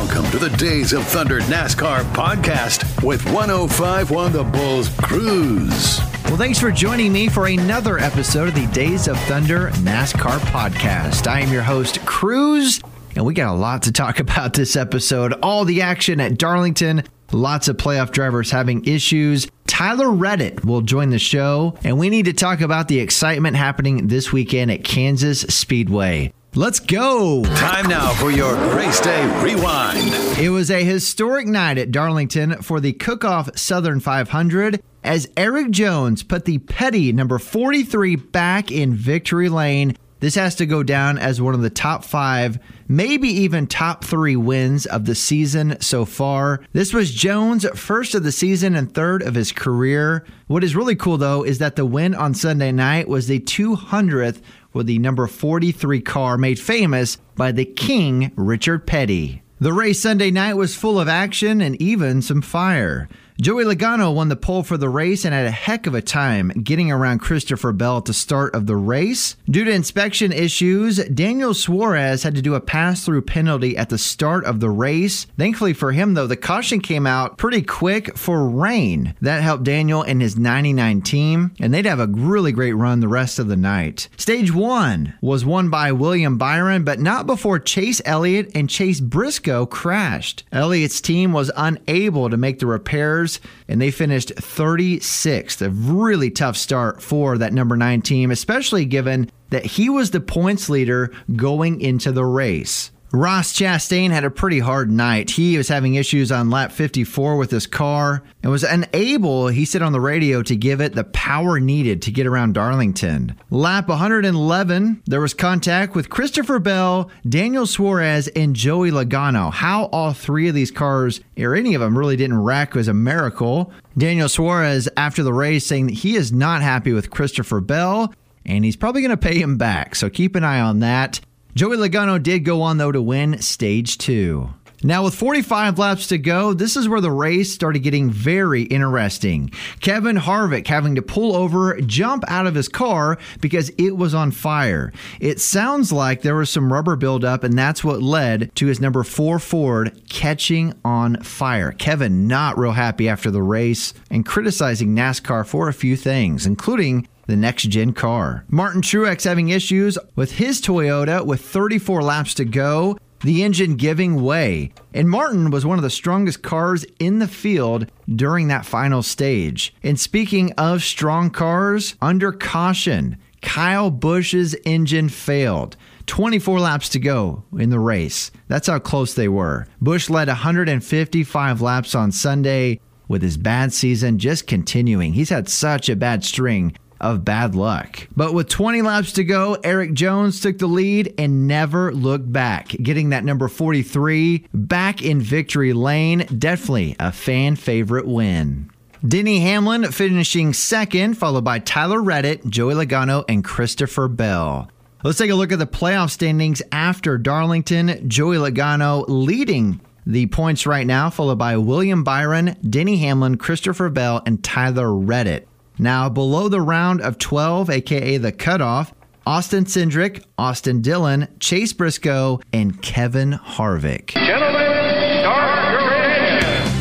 Welcome to the Days of Thunder NASCAR podcast with 1051 The Bulls Crews. Well, thanks for joining me for another episode of the Days of Thunder NASCAR podcast. I am your host, Crews, and we got a lot to talk about this episode. All the action at Darlington, lots of playoff drivers having issues. Tyler Reddick will join the show, and we need to talk about the excitement happening this weekend at Kansas Speedway. Let's go. Time now for your race day rewind. It was a historic night at Darlington for the Cook Out Southern 500 as Erik Jones put the Petty number 43 back in victory lane. This has to go down as one of the top five, maybe even top three wins of the season so far. This was Jones' first of the season and third of his career. What is really cool, though, is that the win on Sunday night was the 200th with the number 43 car made famous by the King, Richard Petty. The race Sunday night was full of action and even some fire. Joey Logano won the pole for the race and had a heck of a time getting around Christopher Bell at the start of the race. Due to inspection issues, Daniel Suarez had to do a pass through penalty at the start of the race. Thankfully for him, though, the caution came out pretty quick for rain. That helped Daniel and his 99 team, and they'd have a really great run the rest of the night. Stage one was won by William Byron, but not before Chase Elliott and Chase Briscoe crashed. Elliott's team was unable to make the repairs and they finished 36th. A really tough start for that number nine team, especially given that he was the points leader going into the race. Ross Chastain had a pretty hard night. He was having issues on lap 54 with his car and was unable, he said on the radio, to give it the power needed to get around Darlington. Lap 111, there was contact with Christopher Bell, Daniel Suarez, and Joey Logano. How all three of these cars, or any of them, really didn't wreck was a miracle. Daniel Suarez, after the race, saying that he is not happy with Christopher Bell and he's probably going to pay him back. So keep an eye on that. Joey Logano did go on, though, to win stage two. Now, with 45 laps to go, this is where the race started getting very interesting. Kevin Harvick having to pull over, jump out of his car because it was on fire. It sounds like there was some rubber buildup, and that's what led to his number four Ford catching on fire. Kevin not real happy after the race and criticizing NASCAR for a few things, including the next gen car. Martin Truex having issues with his Toyota with 34 laps to go, the engine giving way. And Martin was one of the strongest cars in the field during that final stage. And speaking of strong cars, under caution, Kyle Busch's engine failed. 24 laps to go in the race. That's how close they were. Busch led 155 laps on Sunday with his bad season just continuing. He's had such a bad string of bad luck. But with 20 laps to go, Erik Jones took the lead and never looked back, getting that number 43 back in victory lane. Definitely a fan favorite win. Denny Hamlin finishing second, followed by Tyler Reddick, Joey Logano, and Christopher Bell. Let's take a look at the playoff standings after Darlington. Joey Logano leading the points right now, followed by William Byron, Denny Hamlin, Christopher Bell, and Tyler Reddick. Now, below the round of 12, aka the cutoff, Austin Cindric, Austin Dillon, Chase Briscoe, and Kevin Harvick. Gentlemen,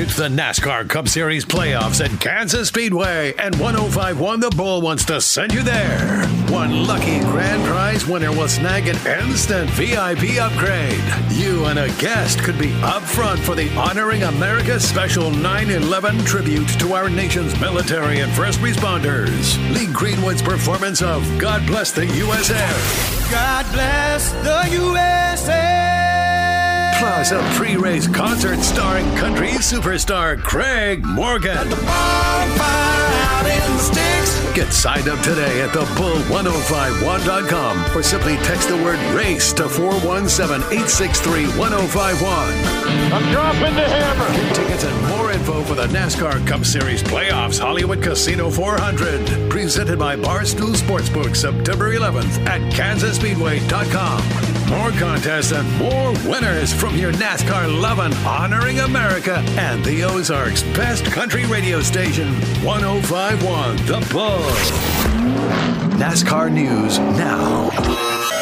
It's the NASCAR Cup Series playoffs at Kansas Speedway, and 1051 The Bull wants to send you there. One lucky grand prize winner will snag an instant VIP upgrade. You and a guest could be up front for the Honoring America Special 9 11 tribute to our nation's military and first responders. Lee Greenwood's performance of God Bless the USA. God bless the USA. Plus, a pre race concert starring country superstar Craig Morgan. Get signed up today at thebull1051.com or simply text the word race to 417 863 1051. I'm dropping the hammer. Get tickets and more info for the NASCAR Cup Series playoffs Hollywood Casino 400. Presented by Barstool Sportsbook September 11th at KansasSpeedway.com. More contests and more winners from your NASCAR loving, honoring America and the Ozarks' best country radio station, 1051 The Bull. NASCAR News now.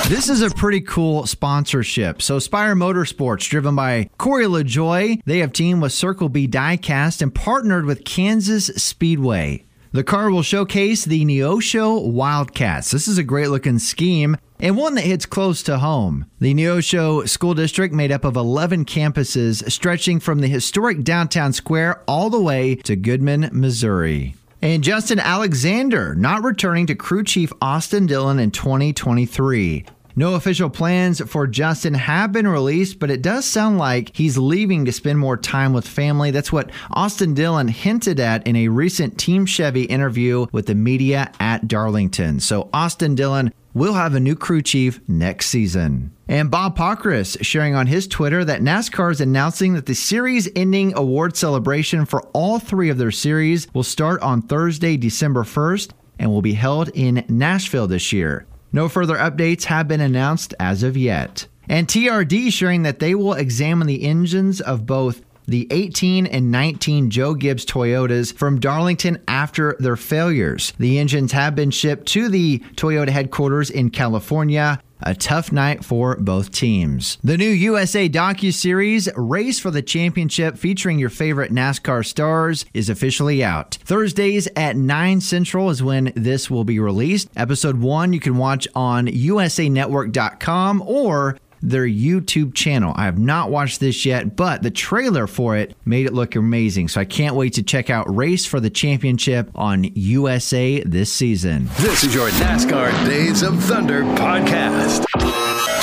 This is a pretty cool sponsorship. So, Spire Motorsports, driven by Corey LaJoie, they have teamed with Circle B Diecast and partnered with Kansas Speedway. The car will showcase the Neosho Wildcats. This is a great looking scheme and one that hits close to home. The Neosho School District, made up of 11 campuses, stretching from the historic downtown square all the way to Goodman, Missouri. And Justin Alexander not returning to crew chief Austin Dillon in 2023. No official plans for Justin have been released, but it does sound like he's leaving to spend more time with family. That's what Austin Dillon hinted at in a recent Team Chevy interview with the media at Darlington. So Austin Dillon will have a new crew chief next season. And Bob Pockrass sharing on his Twitter that NASCAR is announcing that the series ending award celebration for all three of their series will start on Thursday, December 1st, and will be held in Nashville this year. No further updates have been announced as of yet. And TRD sharing that they will examine the engines of both the 18 and 19 Joe Gibbs Toyotas from Darlington after their failures. The engines have been shipped to the Toyota headquarters in California. A tough night for both teams. The new USA docu-series Race for the Championship featuring your favorite NASCAR stars is officially out. Thursdays at 9 Central is when this will be released. Episode 1 you can watch on usanetwork.com or their YouTube channel. I have not watched this yet, but the trailer for it made it look amazing. So I can't wait to check out Race for the Championship on USA this season. This is your NASCAR Days of Thunder podcast.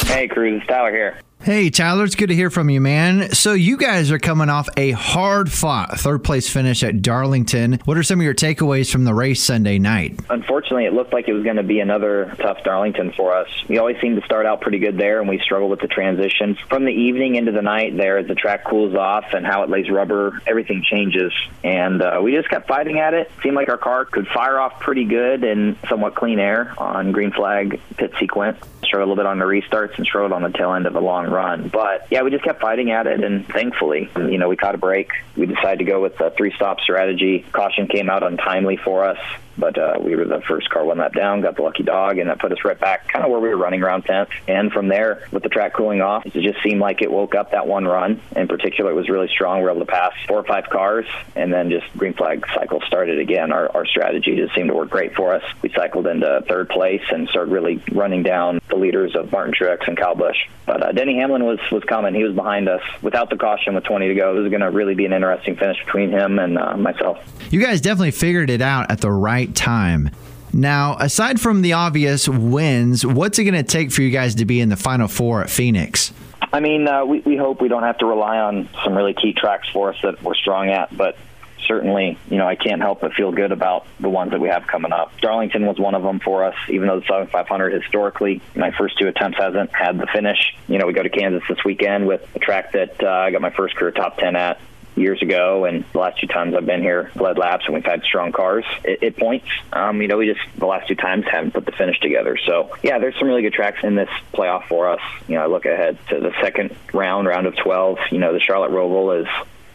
Hey, Crews. It's Tyler here. Hey, Tyler, it's good to hear from you, man. So, you guys are coming off a hard fought third place finish at Darlington. What are some of your takeaways from the race Sunday night? Unfortunately, it looked like it was going to be another tough Darlington for us. We always seem to start out pretty good there, and we struggle with the transition. From the evening into the night, there, as the track cools off and how it lays rubber, everything changes. And uh, we just kept fighting at it. Seemed like our car could fire off pretty good in somewhat clean air on green flag pit sequence. Struggled a little bit on the restarts and struggled on the tail end of a long run. But yeah, we just kept fighting at it, and thankfully, you know, we caught a break. We decided to go with the three stop strategy. Caution came out untimely for us, but uh, we were the first car one lap down, got the lucky dog, and that put us right back kind of where we were running around 10th. And from there, with the track cooling off, it just seemed like it woke up that one run. In particular, it was really strong. We were able to pass four or five cars, and then just green flag cycle started again. Our, our strategy just seemed to work great for us. We cycled into third place and started really running down the leaders of Martin Truex and Kyle Busch. But uh, Denny Hamlin was was coming. He was behind us without the caution with 20 to go. It was going to really be an interesting finish between him and uh, myself. You guys definitely figured it out at the right time. Now, aside from the obvious wins, what's it going to take for you guys to be in the final four at Phoenix? I mean, uh, we, we hope we don't have to rely on some really key tracks for us that we're strong at, but certainly, you know, I can't help but feel good about the ones that we have coming up. Darlington was one of them for us, even though the Southern 500 historically, my first two attempts hasn't had the finish. You know, we go to Kansas this weekend with a track that uh, I got my first career top 10 at years ago, and the last two times I've been here, led laps, and we've had strong cars. It, it points. Um, you know, we just the last two times haven't put the finish together. So yeah, there's some really good tracks in this playoff for us. You know, I look ahead to the second round, round of 12. You know, the Charlotte Roval is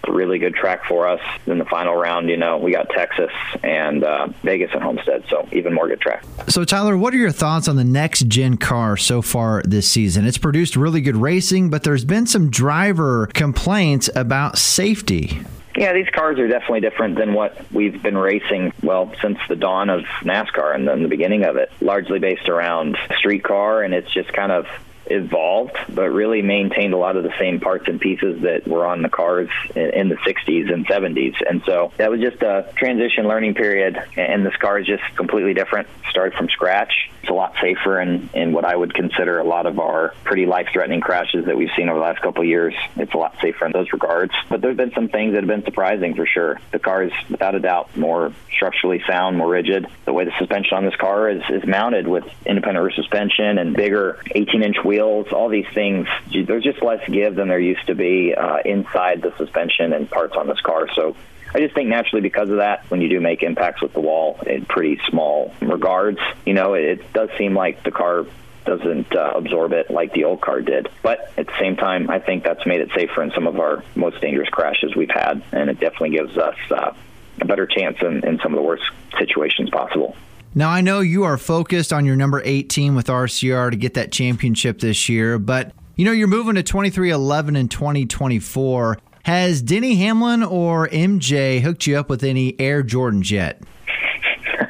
a really good track for us. In the final round, you know, we got Texas and uh, Vegas and Homestead, so even more good track. So, Tyler, what are your thoughts on the next gen car so far this season? It's produced really good racing, but there's been some driver complaints about safety. Yeah, these cars are definitely different than what we've been racing, well, since the dawn of NASCAR and then the beginning of it. Largely based around street car, and it's just kind of evolved, but really maintained a lot of the same parts and pieces that were on the cars in the 60s and 70s. And so that was just a transition learning period, and this car is just completely different, started from scratch. It's a lot safer in, in what I would consider a lot of our pretty life-threatening crashes that we've seen over the last couple of years. It's a lot safer in those regards. But there's been some things that have been surprising for sure. The car is, without a doubt, more structurally sound, more rigid. The way the suspension on this car is, is mounted with independent rear suspension and bigger 18-inch wheels wheels, all these things. There's just less give than there used to be uh, inside the suspension and parts on this car. So I just think naturally because of that, when you do make impacts with the wall in pretty small regards, you know, it, it does seem like the car doesn't uh, absorb it like the old car did. But at the same time, I think that's made it safer in some of our most dangerous crashes we've had, and it definitely gives us uh, a better chance in, in some of the worst situations possible. Now, I know you are focused on your number eight team with RCR to get that championship this year, but you know, you're moving to 23XI in 2024. Has Denny Hamlin or MJ hooked you up with any Air Jordans yet?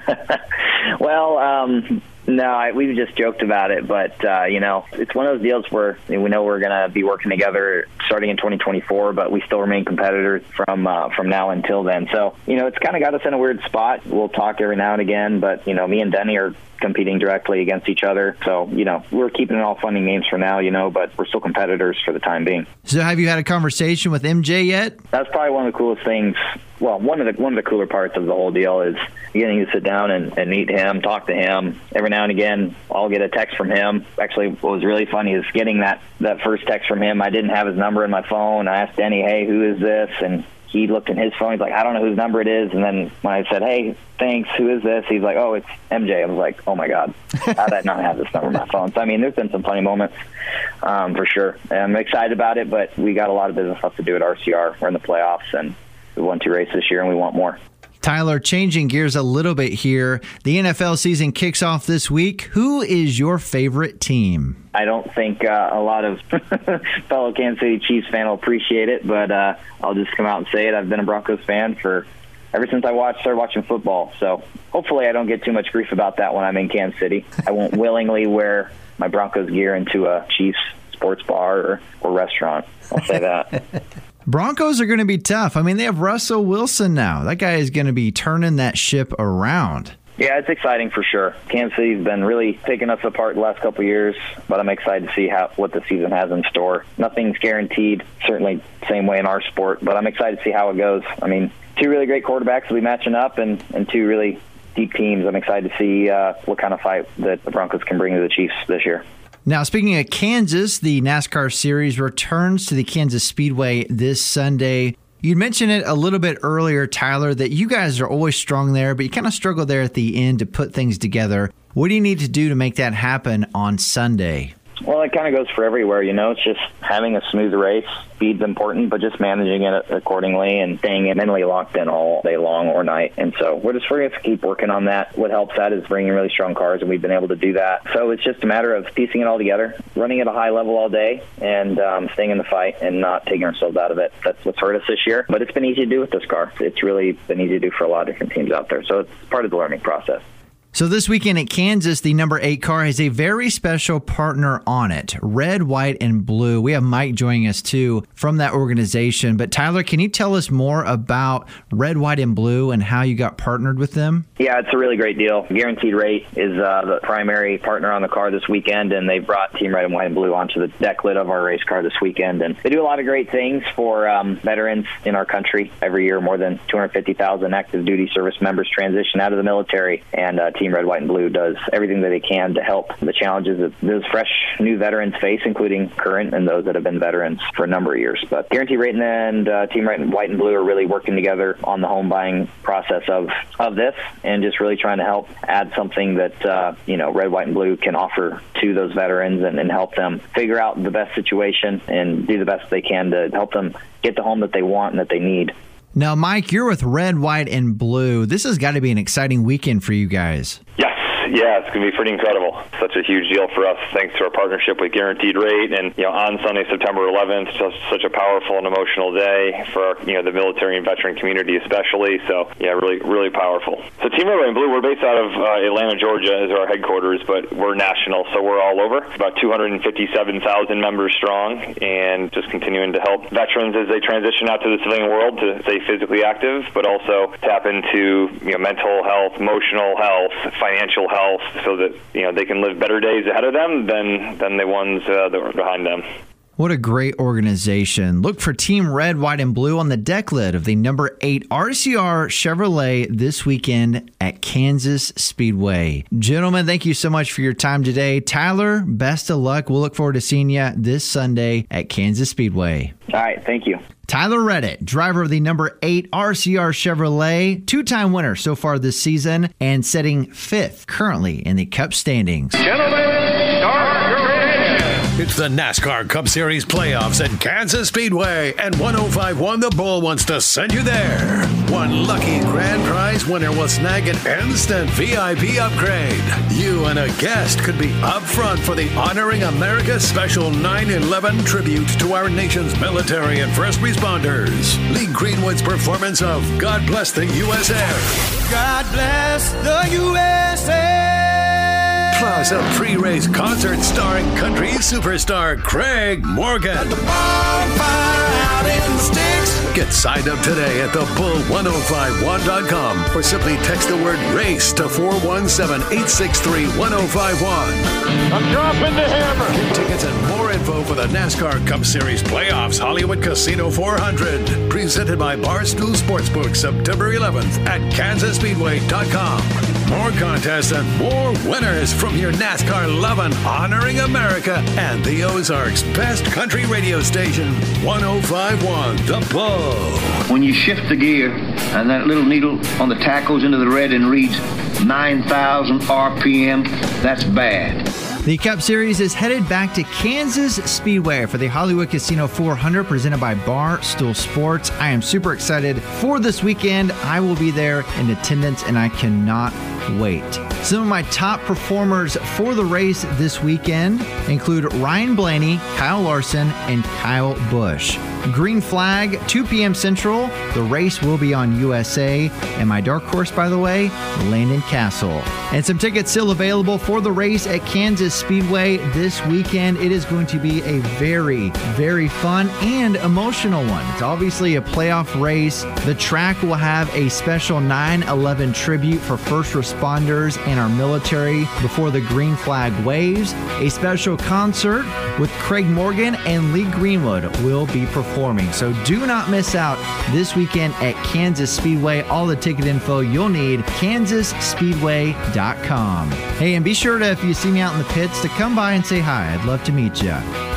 well, um, no, I, we've just joked about it, but uh, you know, it's one of those deals where we know we're going to be working together starting in 2024, but we still remain competitors from uh, from now until then. So, you know, it's kind of got us in a weird spot. We'll talk every now and again, but you know, me and Denny are competing directly against each other. So, you know, we're keeping it all fun and games for now, you know, but we're still competitors for the time being. So, have you had a conversation with MJ yet? That's probably one of the coolest things. Well, one of the one of the cooler parts of the whole deal is getting to sit down and, and meet him, talk to him. Every now and again, I'll get a text from him. Actually, what was really funny is getting that that first text from him. I didn't have his number in my phone. I asked Denny, "Hey, who is this?" and he looked in his phone. He's like, I don't know whose number it is. And then when I said, Hey, thanks, who is this? He's like, Oh, it's MJ. I was like, Oh my God, how did I not have this number in my phone? So I mean, there's been some funny moments um, for sure. And I'm excited about it, but we got a lot of business left to do at RCR. We're in the playoffs, and we won two races this year, and we want more. Tyler, changing gears a little bit here. The NFL season kicks off this week. Who is your favorite team? I don't think uh, a lot of fellow Kansas City Chiefs fan will appreciate it, but uh, I'll just come out and say it. I've been a Broncos fan for ever since I watched started watching football. So hopefully I don't get too much grief about that when I'm in Kansas City. I won't willingly wear my Broncos gear into a Chiefs sports bar or, or restaurant. I'll say that. Broncos are going to be tough. I mean, they have Russell Wilson now. That guy is going to be turning that ship around. Yeah, it's exciting for sure. Kansas City's been really picking us apart the last couple years, but I'm excited to see how what the season has in store. Nothing's guaranteed, certainly same way in our sport, but I'm excited to see how it goes. I mean, two really great quarterbacks will be matching up, and and two really deep teams. I'm excited to see uh, what kind of fight that the Broncos can bring to the Chiefs this year. Now, speaking of Kansas, the NASCAR series returns to the Kansas Speedway this Sunday. You mentioned it a little bit earlier, Tyler, that you guys are always strong there, but you kind of struggle there at the end to put things together. What do you need to do to make that happen on Sunday? Well, it kind of goes for everywhere, you know. It's just having a smooth race. Speed's important, but just managing it accordingly and staying mentally locked in all day long or night. And so we're just going to keep working on that. What helps that is bringing really strong cars, and we've been able to do that. So it's just a matter of piecing it all together, running at a high level all day, and um, staying in the fight and not taking ourselves out of it. That's what's hurt us this year, but it's been easy to do with this car. It's really been easy to do for a lot of different teams out there. So it's part of the learning process. So, this weekend at Kansas, the number eight car has a very special partner on it red, white, and blue. We have Mike joining us too from that organization. But, Tyler, can you tell us more about red, white, and blue and how you got partnered with them? Yeah, it's a really great deal. Guaranteed Rate is uh, the primary partner on the car this weekend, and they brought Team Red and White and Blue onto the deck lid of our race car this weekend. And they do a lot of great things for um, veterans in our country. Every year, more than 250,000 active duty service members transition out of the military, and uh, Team Red, White, and Blue does everything that they can to help the challenges that those fresh new veterans face, including current and those that have been veterans for a number of years. But Guaranteed Rate and uh, Team Red, White, and Blue are really working together on the home buying process of, of this and just really trying to help add something that, uh, you know, Red, White, and Blue can offer to those veterans and, and help them figure out the best situation and do the best they can to help them get the home that they want and that they need. Now, Mike, you're with Red, White, and Blue. This has got to be an exciting weekend for you guys. Yes, yeah, it's going to be pretty incredible. Such a huge deal for us, thanks to our partnership with Guaranteed Rate, and you know, on Sunday, September 11th, just such a powerful and emotional day for our, you know the military and veteran community, especially. So, yeah, really, really powerful. So, Team Red, and Blue, we're based out of uh, Atlanta, Georgia, is our headquarters, but we're national, so we're all over. About 257,000 members strong, and just continuing to help veterans as they transition out to the civilian world to stay physically active, but also tap into you know mental health, emotional health, financial health health so that you know they can live better days ahead of them than than the ones uh, that were behind them. What a great organization. Look for Team Red, White, and Blue on the deck lid of the number eight RCR Chevrolet this weekend at Kansas Speedway. Gentlemen, thank you so much for your time today. Tyler, best of luck. We'll look forward to seeing you this Sunday at Kansas Speedway. All right, thank you. Tyler Reddick, driver of the number eight RCR Chevrolet, two time winner so far this season, and setting fifth currently in the Cup standings. Gentlemen. It's the NASCAR Cup Series playoffs at Kansas Speedway, and 1051 The Bull wants to send you there. One lucky grand prize winner will snag an instant VIP upgrade. You and a guest could be up front for the Honoring America Special 9 11 tribute to our nation's military and first responders. Lee Greenwood's performance of God Bless the USA. God bless the USA. Plus, a pre race concert starring country superstar Craig Morgan. Get signed up today at thebull1051.com or simply text the word race to 417 863 1051. I'm dropping the hammer. Tickets and more info for the NASCAR Cup Series playoffs, Hollywood Casino 400. Presented by Barstool Sportsbook, September 11th at KansasSpeedway.com. More contests and more winners from your NASCAR loving, honoring America and the Ozarks' best country radio station, 1051 The Bull. When you shift the gear and that little needle on the tach goes into the red and reads 9,000 RPM, that's bad. The Cup Series is headed back to Kansas Speedway for the Hollywood Casino 400 presented by Barstool Sports. I am super excited for this weekend. I will be there in attendance and I cannot wait. Some of my top performers for the race this weekend include Ryan Blaney, Kyle Larson, and Kyle Busch. Green flag, 2 p.m. Central. The race will be on USA. And my dark horse, by the way, Landon Cassill. And some tickets still available for the race at Kansas Speedway this weekend. It is going to be a very, very fun and emotional one. It's obviously a playoff race. The track will have a special 9 11 tribute for first responders and our military before the green flag waves. A special concert with Craig Morgan and Lee Greenwood will be performing. So do not miss out this weekend at Kansas Speedway. All the ticket info you'll need, kansasspeedway.com. Hey, and be sure to, if you see me out in the pits, to come by and say hi. I'd love to meet you.